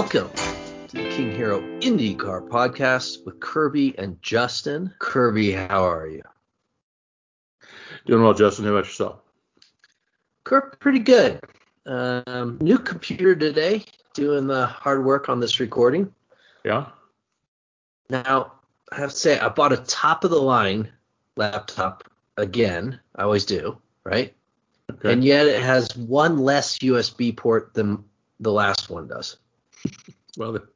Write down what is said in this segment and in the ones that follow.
Welcome to the King Hiro IndyCar podcast with Kirby and Justin. Kirby, how are you? Doing well, Justin. How about yourself? Kirby, pretty good. Um, new computer today, doing the hard work on this recording. Yeah. Now, I have to say, I bought a top of the line laptop again. I always do, right? Okay. And yet it has one less USB port than the last one does. Well, the,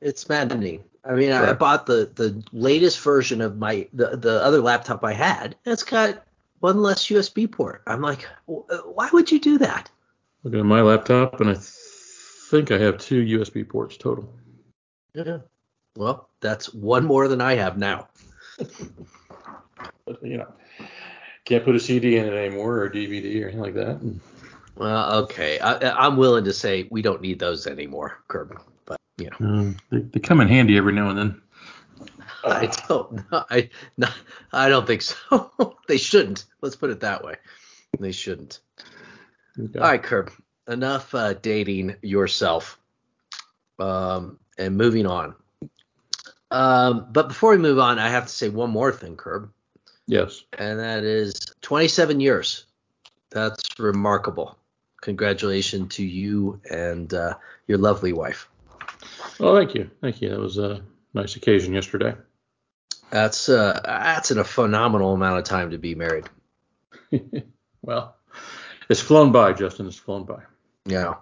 It's maddening. I mean, I, I bought the the latest version of my the the other laptop I had. And it's got one less USB port. I'm like, "Wh- uh, why would you do that? looking at my laptop, and I th- think I have two USB ports total. Yeah. Well, that's one more than I have now. But, you know, can't put a CD in it anymore or a DVD or anything like that. Well, okay. I, I'm willing to say we don't need those anymore, Kirby. But you know, um, they, they come in handy every now and then. I don't. know. I no, I don't think so. they shouldn't. Let's put it that way. They shouldn't. Okay. All right, Curb. Enough uh, dating yourself. Um, and moving on. Um, but before we move on, I have to say one more thing, Curb, Yes. and that is 27 years. That's remarkable. Congratulations to you and uh, your lovely wife. Oh, thank you. Thank you. That was a nice occasion yesterday. That's uh, that's in a phenomenal amount of time to be married. well, it's flown by, Justin. It's flown by. Yeah.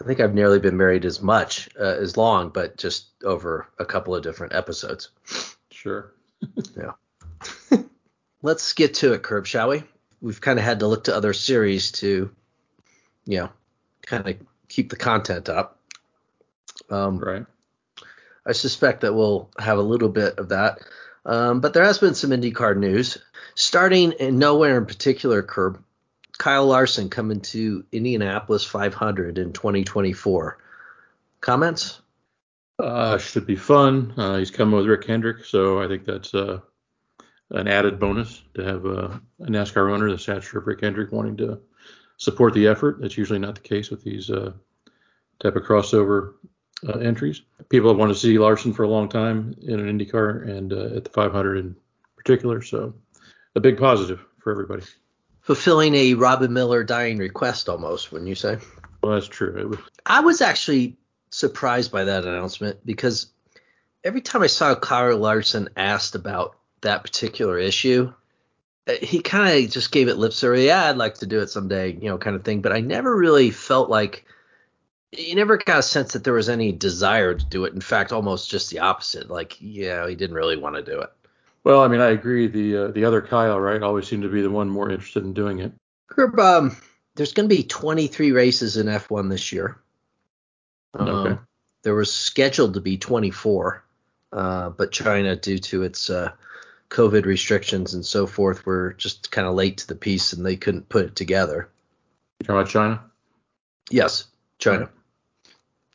I think I've nearly been married as much, uh, as long, but just over a couple of different episodes. Sure. Yeah. Let's get to it, Curb, shall we? We've kind of had to look to other series to, you know, kind of keep the content up. Um, Right. I suspect that we'll have a little bit of that. Um, but there has been some IndyCar news. Starting in nowhere in particular, Curb, Kyle Larson coming to Indianapolis 500 in 2024. Comments? Uh, should be fun. Uh, he's coming with Rick Hendrick, so I think that's uh, an added bonus to have uh, a NASCAR owner the stature of Rick Hendrick wanting to support the effort. That's usually not the case with these uh, type of crossover uh, entries. People have wanted to see Larson for a long time in an IndyCar and uh, at the 500 in particular, so a big positive for everybody. Fulfilling a Robin Miller dying request almost, wouldn't you say? Well, that's true. It was, I was actually surprised by that announcement because every time I saw Kyle Larson asked about that particular issue, he kind of just gave it lip service. Yeah, I'd like to do it someday, you know, kind of thing. But I never really felt like you never got a sense that there was any desire to do it. In fact, almost just the opposite. Like, yeah, he didn't really want to do it. well, I mean, I agree. The uh, the other Kyle, right, always seemed to be the one more interested in doing it. Herb, um, there's going to be 23 races in F1 this year. Um, Okay. There was scheduled to be 24, uh, but China, due to its uh, COVID restrictions and so forth, were just kind of late to the piece and they couldn't put it together. You talking about China? Yes, China.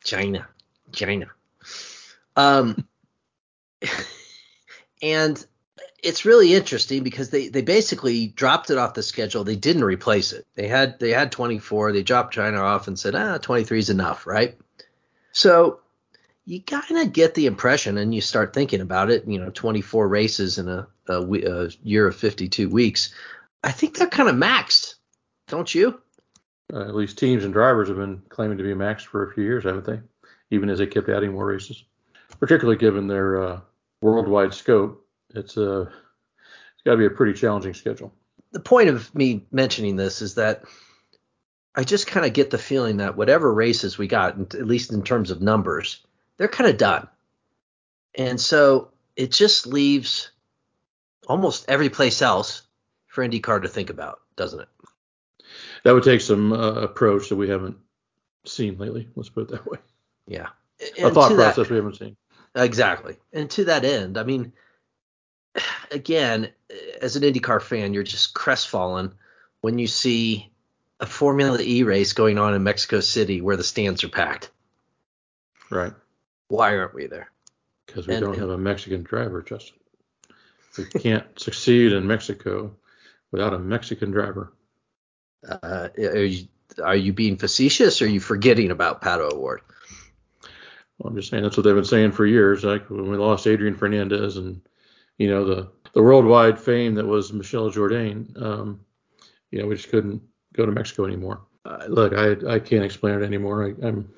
China. China. Um, and it's really interesting because they, they basically dropped it off the schedule. They didn't replace it. They had they had 24. They dropped China off and said, ah, 23 is enough, right? So you kind of get the impression, and you start thinking about it. You know, 24 races in a, a, a year of 52 weeks. I think they're kind of maxed, don't you? Uh, at least teams and drivers have been claiming to be maxed for a few years, haven't they? Even as they kept adding more races, particularly given their uh, worldwide scope. It's uh, it's got to be a pretty challenging schedule. the point of me mentioning this is that I just kind of get the feeling that whatever races we got, at least in terms of numbers, they're kind of done. And so it just leaves almost every place else for IndyCar to think about, doesn't it? That would take some uh, approach that we haven't seen lately. Let's put it that way. Yeah. A thought to that- process we haven't seen. Exactly. And to that end, I mean, again, as an IndyCar fan, you're just crestfallen when you see a Formula E race going on in Mexico City where the stands are packed. Right. Why aren't we there? Because we And- don't have a Mexican driver, Justin. We can't succeed in Mexico without a Mexican driver. Uh, are you- are you being facetious or are you forgetting about Pato O'Ward? Well, I'm just saying that's what they've been saying for years. Like when we lost Adrian Fernandez and you know the the worldwide fame that was Michel Jourdain, um, you know we just couldn't go to Mexico anymore. Uh, look, I I can't explain it anymore. I, I'm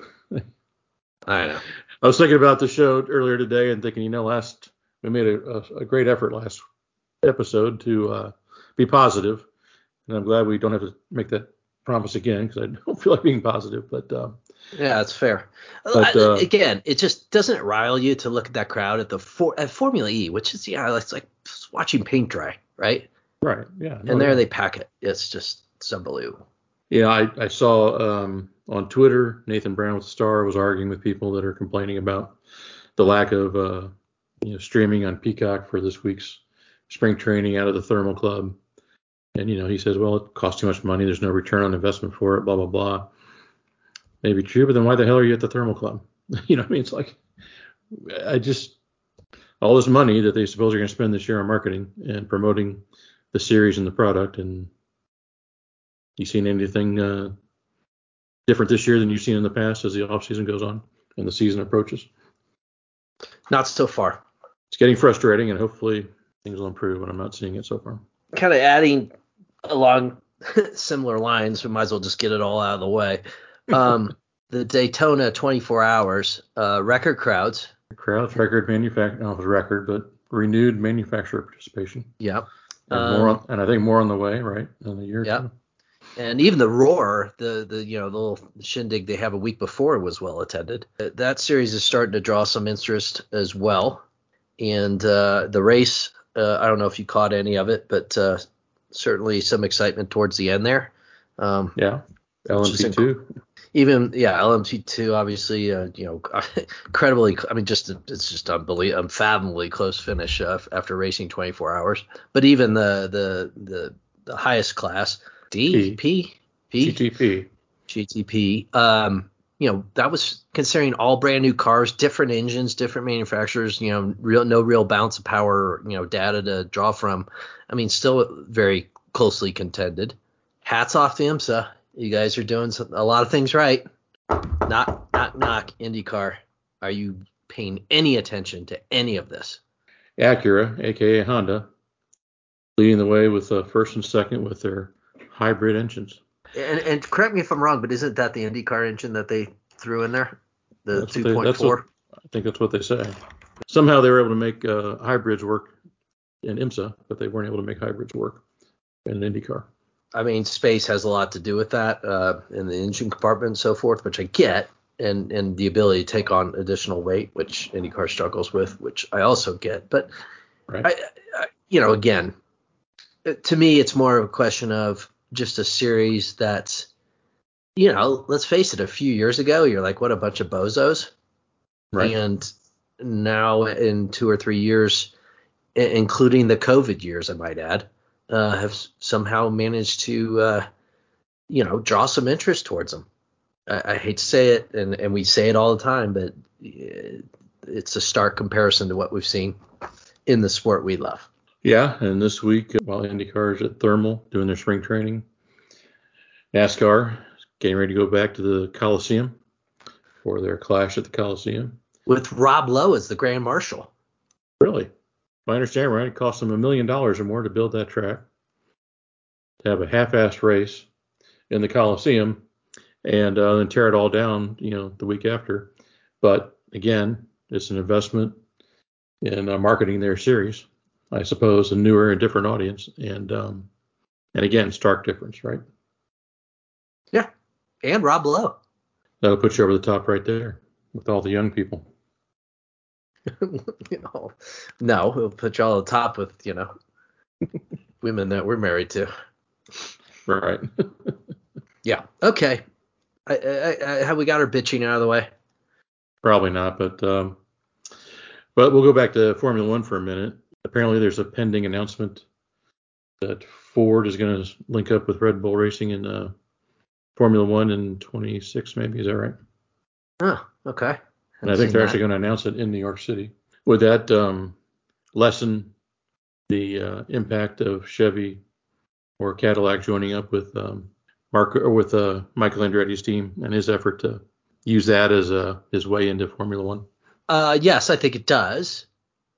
I know. I was thinking about the show earlier today and thinking, you know, last we made a, a, great effort last episode to uh, be positive, and I'm glad we don't have to make that promise again because I don't feel like being positive. But um, yeah, that's fair. But, uh, again, it just doesn't rile you to look at that crowd at the for, at Formula E, which is yeah, it's like watching paint dry, right? right, yeah. no, and there yeah. they pack it. It's just it's unbelievable. Yeah, I, I saw um, on Twitter Nathan Brown with Star was arguing with people that are complaining about the lack of uh, you know streaming on Peacock for this week's spring training out of the Thermal Club. And you know he says, well, it costs too much money. There's no return on investment for it. Blah blah blah. Maybe true, but then why the hell are you at the Thermal Club? you know, I mean, it's like I just all this money that they suppose are going to spend this year on marketing and promoting the series and the product and you seen anything uh, different this year than you've seen in the past as the off season goes on and the season approaches? Not so far. It's getting frustrating, and hopefully things will improve. but I'm not seeing it so far. Kind of adding along similar lines, we might as well just get it all out of the way. Um, the Daytona 24 hours uh, record crowds. Crowds, record manufacturer, not record, but renewed manufacturer participation, Yep. and more, Um, on, and I think more on the way, right? In the year. Yep. two. And even the roar the the you know the little shindig they have a week before was well attended that series is starting to draw some interest as well and uh, the race uh, i don't know if you caught any of it but uh, certainly some excitement towards the end there um, Yeah. LMP two. even yeah, LMP2 obviously uh, you know incredibly I mean just it's just unbelievable unfathomably close finish uh, after racing 24 hours. But even the the the, the highest class D P P GTP. GTP um you know that was considering all brand new cars, different engines, different manufacturers, you know, real no real bounce of power, you know, data to draw from. I mean, still very closely contended. Hats off to IMSA. You guys are doing some, a lot of things right. Knock, knock, knock. IndyCar, are you paying any attention to any of this? Acura, aka Honda, leading the way with uh, first and second with their hybrid engines. And, and correct me if I'm wrong, but isn't that the IndyCar engine that they threw in there? The That's what they- 2.4. what- I think that's what they say. Somehow they were able to make uh, hybrids work in IMSA, but they weren't able to make hybrids work in an IndyCar. I mean, space has a lot to do with that uh, in the engine compartment and so forth, which I get, and and the ability to take on additional weight, which IndyCar struggles with, which I also get. But Right. I, I, you know, again, to me, it's more of a question of just a series that's, you know, let's face it, a few years ago, you're like, what a bunch of bozos, Right. and now in two or three years, including the COVID years, I might add, uh, have somehow managed to, uh, you know, draw some interest towards them. I, I hate to say it, and, and we say it all the time, but uh, it's a stark comparison to what we've seen in the sport we love. Yeah, and this week, uh, while IndyCar is at Thermal doing their spring training, NASCAR is getting ready to go back to the Coliseum for their clash at the Coliseum. With Rob Lowe as the grand marshal. Really, if I understand right, it cost them a million dollars or more to build that track, to have a half-assed race in the Coliseum, and uh, then tear it all down, you know, the week after. But again, it's an investment in uh, marketing their series, I suppose, a newer and different audience, and um, and again, stark difference, right? Yeah, and Rob Lowe. That'll put you over the top right there with all the young people. you know, no, we'll put you all the top with you know women that we're married to. Right. Yeah. Okay. I, I, I, have we got our bitching out of the way? Probably not, but um, but we'll go back to Formula One for a minute. Apparently, there's a pending announcement that Ford is going to link up with Red Bull Racing in uh, Formula One in 26, maybe. Is that right? Oh, okay. And I think they're actually going to announce it in New York City. Would that um, lessen the uh, impact of Chevy or Cadillac joining up with um, Mark or with uh, Michael Andretti's team and his effort to use that as a his way into Formula One? Uh, yes, I think it does.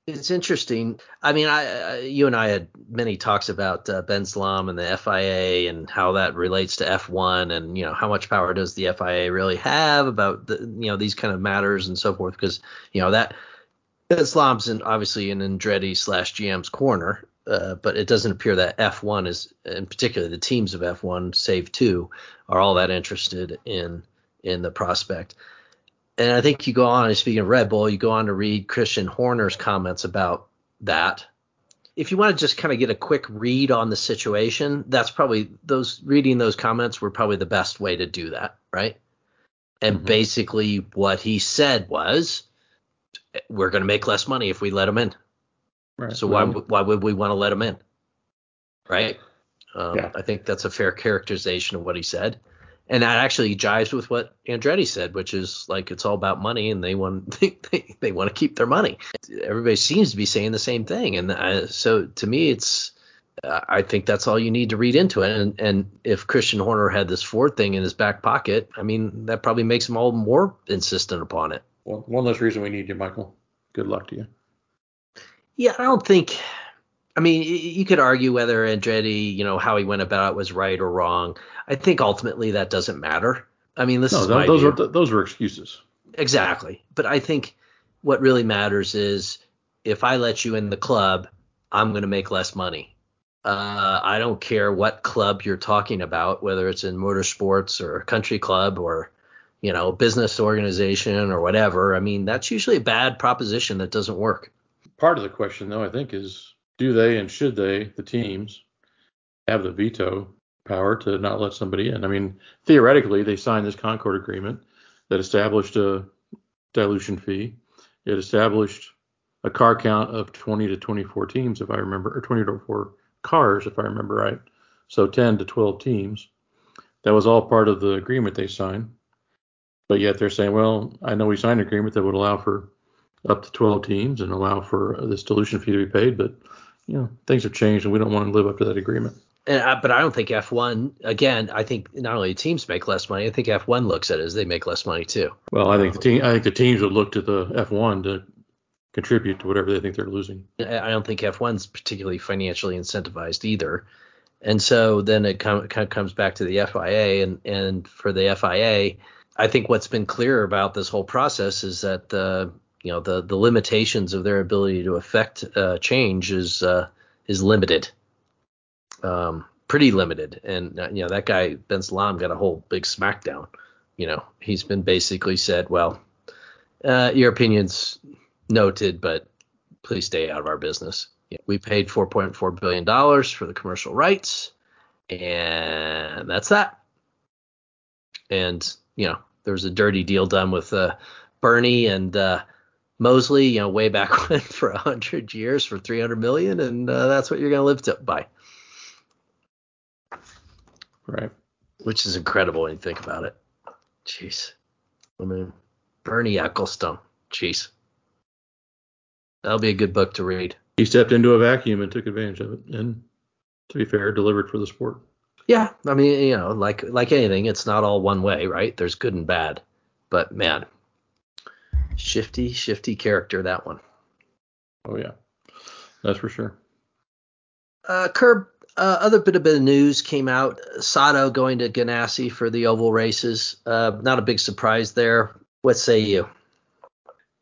It's interesting. I mean, I, you and I had many talks about uh, Ben Sulayem and the FIA and how that relates to F1 and you know how much power does the FIA really have about the you know these kind of matters and so forth because you know that Ben Sulayem's in, obviously in Andretti slash GM's corner, uh, but it doesn't appear that F1 is, in particular the teams of F1, save two, are all that interested in in the prospect and I think you go on, speaking of Red Bull, you go on to read Christian Horner's comments about that. If you want to just kind of get a quick read on the situation, that's probably those reading those comments were probably the best way to do that, right? And mm-hmm. basically, what he said was, "We're going to make less money if we let them in. Right. So why why would we want to let them in, right? Um, yeah. I think that's a fair characterization of what he said and that actually jives with what Andretti said, which is like it's all about money, and they want they, they, they want to keep their money. Everybody seems to be saying the same thing, and uh, so to me, it's uh, I think that's all you need to read into it. And and if Christian Horner had this Ford thing in his back pocket, I mean that probably makes him all more insistent upon it. Well, one less reason we need you, Michael. Good luck to you. Yeah, I don't think. I mean, you could argue whether Andretti, you know, how he went about it was right or wrong. I think ultimately that doesn't matter. I mean, this no, is those view. are those are excuses. Exactly, but I think what really matters is if I let you in the club, I'm going to make less money. Uh, I don't care what club you're talking about, whether it's in motorsports or a country club or you know business organization or whatever. I mean, that's usually a bad proposition that doesn't work. Part of the question, though, I think, is do they and should they, the teams, have the veto power to not let somebody in? I mean, theoretically, they signed this Concord agreement that established a dilution fee. It established a car count of 20 to 24 teams, if I remember, or 20 to 24 cars, if I remember right. So 10 to 12 teams. That was all part of the agreement they signed. But yet they're saying, well, I know we signed an agreement that would allow for up to 12 teams and allow for this dilution fee to be paid, but you know things have changed and we don't want to live up to that agreement. I, but I don't think F1 again. I think not only teams make less money. I think F1 looks at it as they make less money too. Well, I think the team. I think the teams would look to the F1 to contribute to whatever they think they're losing. I don't think F1's particularly financially incentivized either. And so then it kind of comes back to the FIA and and for the FIA, I think what's been clear about this whole process is that the you know the the limitations of their ability to affect uh, change is uh, is limited, um, pretty limited. And uh, you know that guy Ben Sulayem got a whole big smackdown. You know he's been basically said, well, uh, your opinion's noted, but please stay out of our business. we paid 4.4 billion dollars for the commercial rights, and that's that. And you know there was a dirty deal done with uh, Bernie and uh, Mosley, you know, way back when for a hundred years for 300 million, and uh, that's what you're going to live to by. Right. Which is incredible when you think about it. Jeez. I mean, Bernie Ecclestone. Jeez. That'll be a good book to read. He stepped into a vacuum and took advantage of it, and to be fair, delivered for the sport. Yeah, I mean, you know, like like anything, it's not all one way, right? There's good and bad, but man, shifty, shifty character that one. Oh yeah, that's for sure. Uh, Curb, uh, other bit of bit of news came out. Sato going to Ganassi for the oval races. Uh, not a big surprise there. What say you?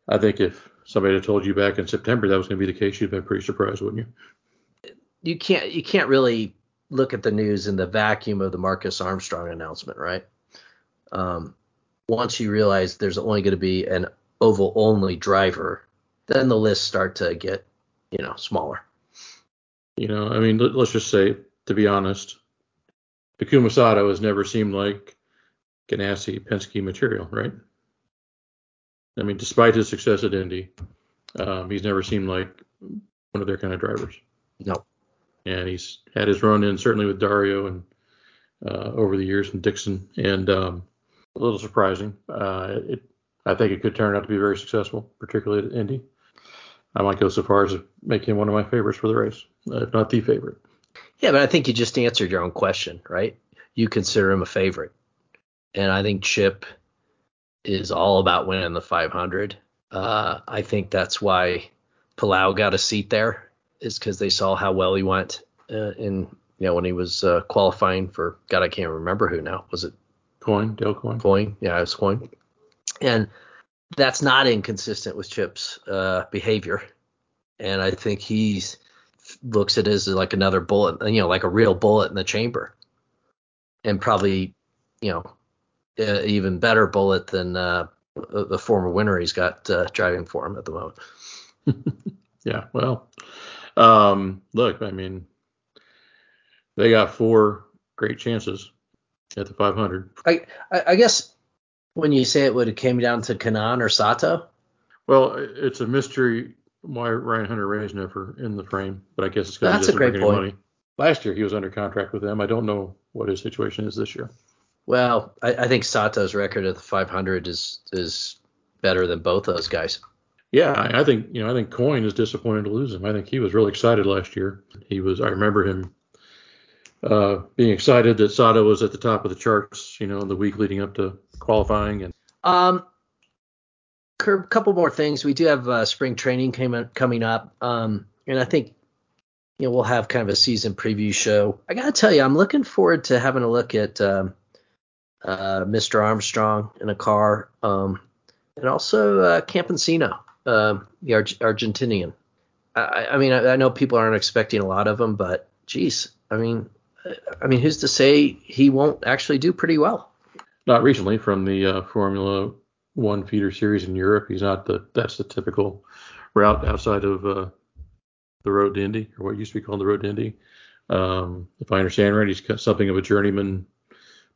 I think if somebody had told you back in September that was going to be the case, you'd been pretty surprised, wouldn't you? You can't you can't really look at the news in the vacuum of the Marcus Armstrong announcement, right? Um, once you realize there's only going to be an oval only driver, then the lists start to get, you know, smaller. You know, I mean, let's just say, to be honest, Takuma Sato has never seemed like Ganassi Penske material, right? I mean, despite his success at Indy, um, he's never seemed like one of their kind of drivers. No. And he's had his run in certainly with Dario and uh, over the years and Dixon, and um, a little surprising. Uh, it I think it could turn out to be very successful, particularly at Indy. I might go so far as to make him one of my favorites for the race, if not the favorite. Yeah, but I think you just answered your own question, right? you consider him a favorite. And I think Chip is all about winning the 500. Uh, I think that's why Palau got a seat there, is because they saw how well he went uh, in, you know, when he was uh, qualifying for, God, I can't remember who now. Was it Coyne Dale Coin Coyne, yeah, it was Coyne And that's not inconsistent with Chip's uh, behavior. And I think he's looks at it as like another bullet, you know, like a real bullet in the chamber, and probably, you know, even better bullet than uh, the former winner he's got uh, driving for him at the moment. yeah, well, um, look, I mean, they got four great chances at the 500. I I guess when you say it would have came down to Kanaan or Sato. Well, it's a mystery why Ryan Hunter-Reay's never in the frame, but I guess it's because a great point. Money. Last year he was under contract with them. I don't know what his situation is this year. Well, I, I think Sato's record at the 500 is is better than both those guys. Yeah, I, I think you know I think Coyne is disappointed to lose him. I think he was really excited last year. He was. I remember him uh, being excited that Sato was at the top of the charts. You know, in the week leading up to qualifying and. Um, a couple more things. We do have uh, spring training came, coming up, um, and I think you know we'll have kind of a season preview show. I gotta tell you, I'm looking forward to having a look at um, uh, Mr. Armstrong in a car, um, and also uh, Canapino, uh, the Ar- Argentinian. I, I mean, I, I, know people aren't expecting a lot of him, but geez, I mean, I mean, who's to say he won't actually do pretty well? Not recently from the uh, Formula one feeder series in Europe. He's not the that's the typical route outside of uh, the road to Indy or what used to be called the road to Indy. Um, if I understand right, he's something of a journeyman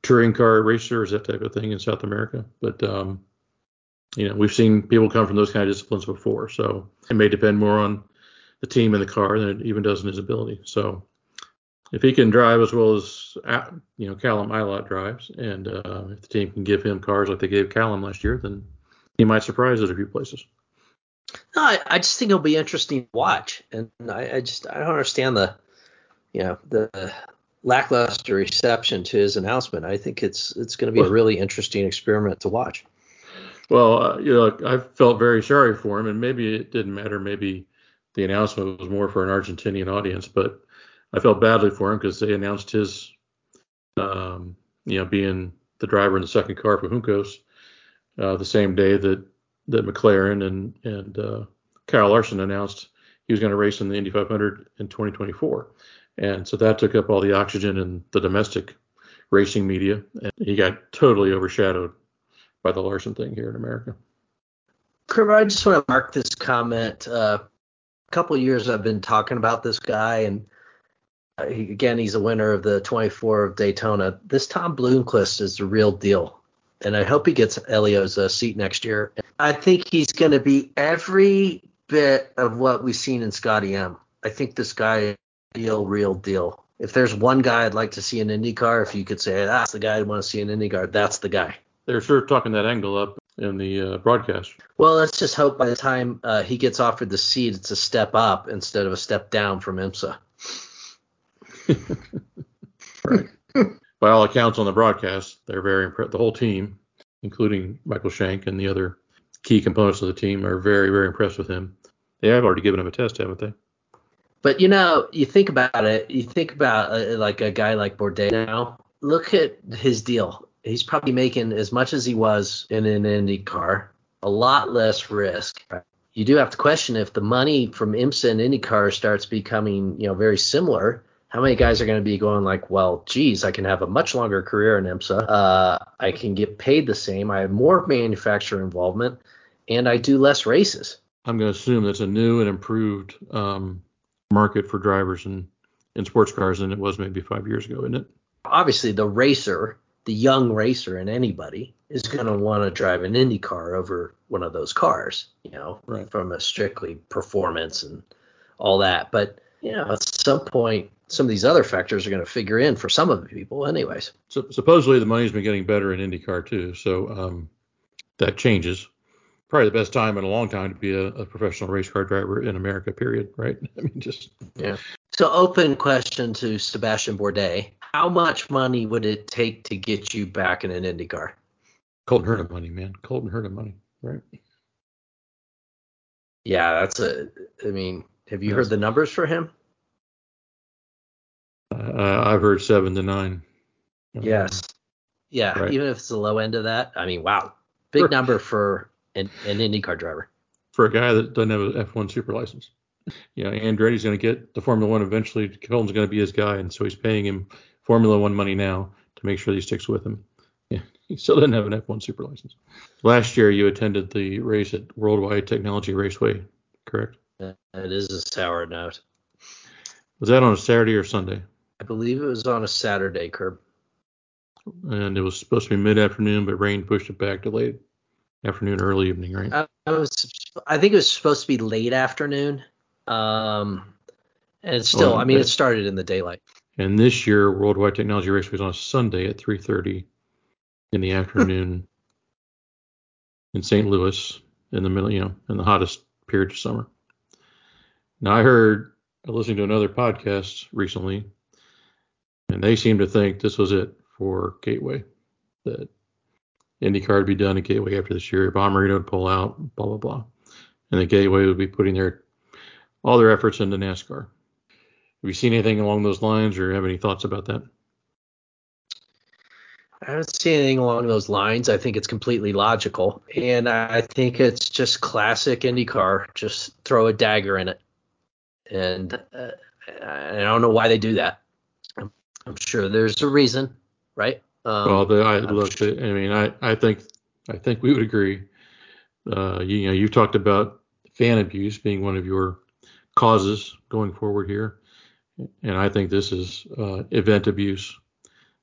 touring car racer, racers, that type of thing in South America. But um, you know, we've seen people come from those kind of disciplines before, so it may depend more on the team and the car than it even does on his ability. So if he can drive as well as you know Callum Ilott drives, and uh, if the team can give him cars like they gave Callum last year, then he might surprise at a few places. No, I, I just think it'll be interesting to watch, and I, I just I don't understand the you know the lackluster reception to his announcement. I think it's it's going to be a really interesting experiment to watch. Well, uh, you know, I felt very sorry for him, and maybe it didn't matter. Maybe the announcement was more for an Argentinian audience, but I felt badly for him because they announced his, um, you know, being the driver in the second car for Juncos uh, the same day that that McLaren and and uh, Kyle Larson announced he was going to race in the Indy 500 in 2024. And so that took up all the oxygen in the domestic racing media. And he got totally overshadowed by the Larson thing here in America. Kerber, I just want to mark this comment. Uh, a couple years I've been talking about this guy, and again, he's a winner of the 24 of Daytona. This Tom Blomqvist is the real deal, and I hope he gets Helio's uh, seat next year. I think he's going to be every bit of what we've seen in Scotty M. I think this guy is real, real deal. If there's one guy I'd like to see in IndyCar, if you could say that's the guy I'd want to see in IndyCar, that's the guy. They're sure talking that angle up in the uh, broadcast. Well, let's just hope by the time uh, he gets offered the seat, it's a step up instead of a step down from IMSA. Right. by all accounts on the broadcast, they're very impressed. The whole team, including Michael Shank and the other key components of the team, are very, very impressed with him. They have already given him a test, haven't they? But you know, you think about it. You think about uh, like a guy like Bourdais now. Look at his deal. He's probably making as much as he was in an Indy car, a lot less risk. You do have to question if the money from IMSA and IndyCar starts becoming, you know, very similar. How many guys are going to be going like, well, geez, I can have a much longer career in IMSA. Uh, I can get paid the same. I have more manufacturer involvement, and I do less races. I'm going to assume that's a new and improved um, market for drivers in, in sports cars than it was maybe five years ago, isn't it? Obviously, the racer, the young racer in anybody, is going to want to drive an Indy car over one of those cars, you know, right. from a strictly performance and all that. But, you know, at some point, some of these other factors are going to figure in for some of the people, anyways. So supposedly the money's been getting better in IndyCar too, so um, that changes probably the best time in a long time to be a, a professional race car driver in America. Period. Right? I mean, just yeah. So, open question to Sebastian Bourdais: How much money would it take to get you back in an IndyCar? Colton Herta money, man. Colton Herta money, right? Yeah, that's a. I mean, have you yes. heard the numbers for him? Uh, I've heard seven to nine. Yes. Yeah, right. even if it's the low end of that, I mean, wow, big for, number for an, an IndyCar driver. For a guy that doesn't have an F1 super license. You know, Andretti's going to get the Formula One eventually. Colton's going to be his guy, and so he's paying him Formula One money now to make sure he sticks with him. Yeah, he still doesn't have an F1 super license. Last year, you attended the race at Worldwide Technology Raceway, correct? It is a sour note. Was that on a Saturday or Sunday? I believe it was on a Saturday, Curb. And it was supposed to be mid-afternoon, but rain pushed it back to late afternoon, early evening, right? I, I was, I think it was supposed to be late afternoon. Um, and still, oh, I mean, it started in the daylight. And this year, Worldwide Technology Race was on a Sunday at 3:30 in the afternoon in St. Louis in the middle, you know, in the hottest period of summer. Now, I heard, listening to another podcast recently, and they seem to think this was it for Gateway, that IndyCar would be done at Gateway after this year, Bommarito would pull out, blah blah blah, and the Gateway would be putting their all their efforts into NASCAR. Have you seen anything along those lines, or have any thoughts about that? I haven't seen anything along those lines. I think it's completely logical, and I think it's just classic IndyCar. Just throw a dagger in it, and uh, I don't know why they do that. I'm, sure there's a reason, right? Um, well, the, I look. Sure. I mean, I, I think I think we would agree. Uh, you, you know, you've talked about fan abuse being one of your causes going forward here, and I think this is uh, event abuse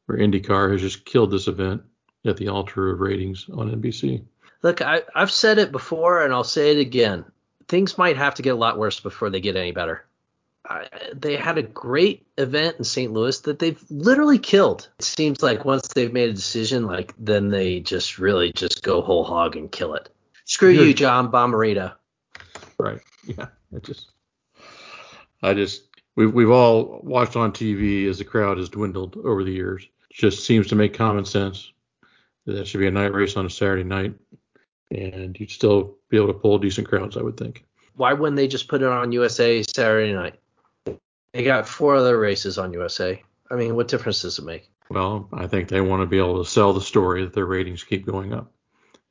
where IndyCar has just killed this event at the altar of ratings on NBC. Look, I, I've said it before and I'll say it again. Things might have to get a lot worse before they get any better. I, they had a great event in St. Louis that they've literally killed. It seems like once they've made a decision, like then they just really just go whole hog and kill it. Screw you, John Bommarito. Right. Yeah. I just, I just, we've we've all watched on TV as the crowd has dwindled over the years just seems to make common sense. that, That should be a night race on a Saturday night, and you'd still be able to pull decent crowds, I would think. Why wouldn't they just put it on USA Saturday night? They got four other races on USA. I mean, what difference does it make? Well, I think they want to be able to sell the story that their ratings keep going up.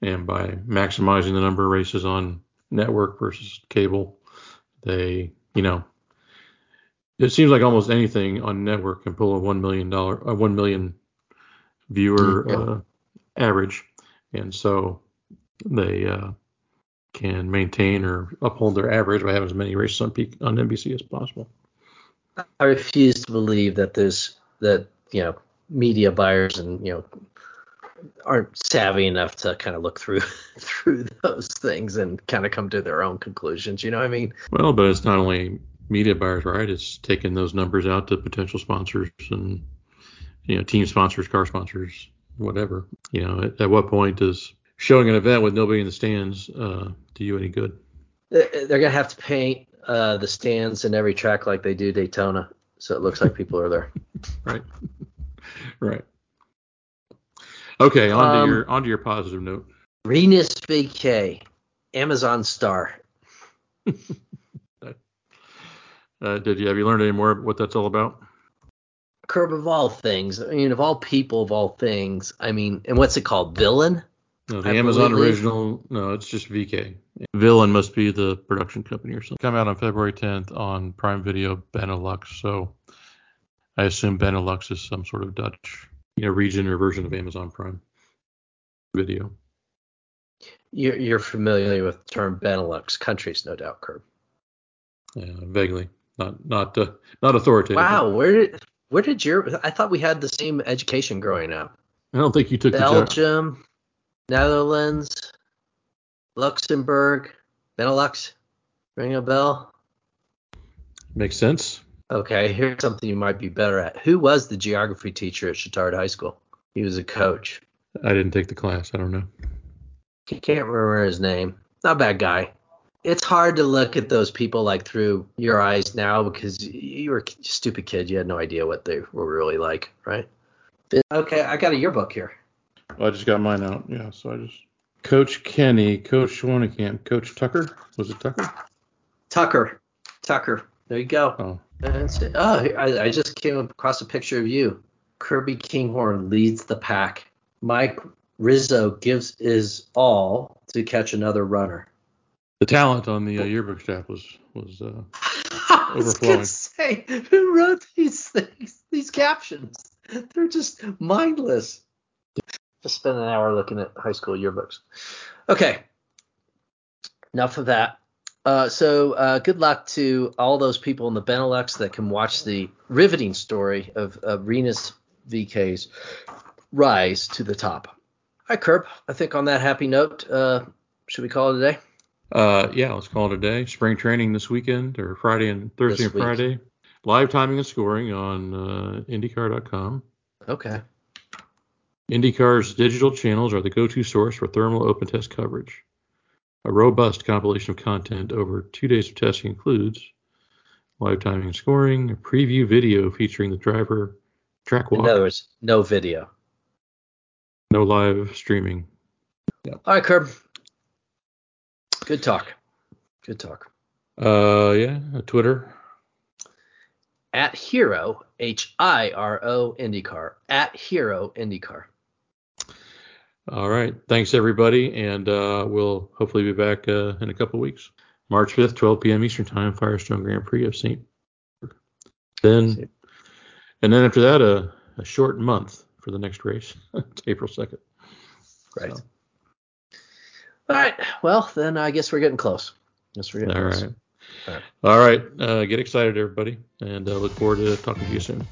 And by maximizing the number of races on network versus cable, they, you know, it seems like almost anything on network can pull a one million dollar, a one million viewer yeah. uh, average, and so they uh, can maintain or uphold their average by having as many races on peak on NBC as possible. I refuse to believe that there's that you know media buyers and you know aren't savvy enough to kind of look through through those things and kind of come to their own conclusions. You know what I mean? Well, but it's not only media buyers, right? It's taking those numbers out to potential sponsors and you know team sponsors, car sponsors, whatever. You know, at, at what point does showing an event with nobody in the stands uh, do you any good? They're gonna have to paint uh, the stands in every track like they do Daytona, so it looks like people are there. right. right. Okay, on um, to your on to your positive note. Rinus VeeKay, Amazon star. Uh, did you have you learned any more what that's all about? Curb of all things. I mean, of all people, of all things. I mean, and what's it called? Villain? No, the I Amazon believe. original. No, it's just VeeKay. Villain must be the production company or something. Come out on February 10th on Prime Video Benelux. So I assume Benelux is some sort of Dutch, you know, region or version of Amazon Prime Video. You're, you're familiar with the term Benelux countries, no doubt, Curb. Yeah, vaguely not not uh, not authoritative. Wow, where did where did your? I thought we had the same education growing up. I don't think you took Belgium, Netherlands, Luxembourg, Benelux. Ring a bell? Makes sense. Okay, here's something you might be better at. Who was the geography teacher at Chatard High School? He was a coach. I didn't take the class. I don't know. Can't remember his name. Not a bad guy. it's hard to look at those people like through your eyes now because you were a stupid kid. You had no idea what they were really like, right? Okay, I got a yearbook here. Well, I just got mine out. Yeah, so I just Coach Kenny, Coach Schwanenkamp, Coach Tucker. Was it Tucker? Tucker. Tucker. There you go. Oh. oh, I, I just came across a picture of you. Kirby Kinghorn leads the pack. Mike Rizzo gives his all to catch another runner. The talent on the uh, yearbook staff was was uh, I was overflowing. Gonna say, who wrote these things, these captions? They're just mindless. Just spend an hour looking at high school yearbooks. Okay, enough of that. Uh, so uh, good luck to all those people in the Benelux that can watch the riveting story of, of VeeKay's rise to the top. Right, Curb. I think on that happy note, uh, should we call it a day? Uh, yeah, let's call it a day. Spring training this weekend or Friday and Thursday and Friday. Live timing and scoring on uh, IndyCar.com. Okay. IndyCar's digital channels are the go-to source for thermal open test coverage. A robust compilation of content over two days of testing includes live timing and scoring, a preview video featuring the driver track walk. In other words, no video. No live streaming. All right, Curb. Good talk. Good talk. Uh, yeah, Twitter. At Hiro, H I R O IndyCar. At Hiro IndyCar. All right. Thanks, everybody. And uh, we'll hopefully be back uh, in a couple weeks. March 5th, 12 p.m. Eastern Time, Firestone Grand Prix of St. Then, and then after that, a, a short month for the next race. it's April 2nd. Right. So. All right. Well, then I guess we're getting close. Yes, we're getting All close. Right. All right. All right. Uh, get excited, everybody, and uh, look forward to talking to you soon.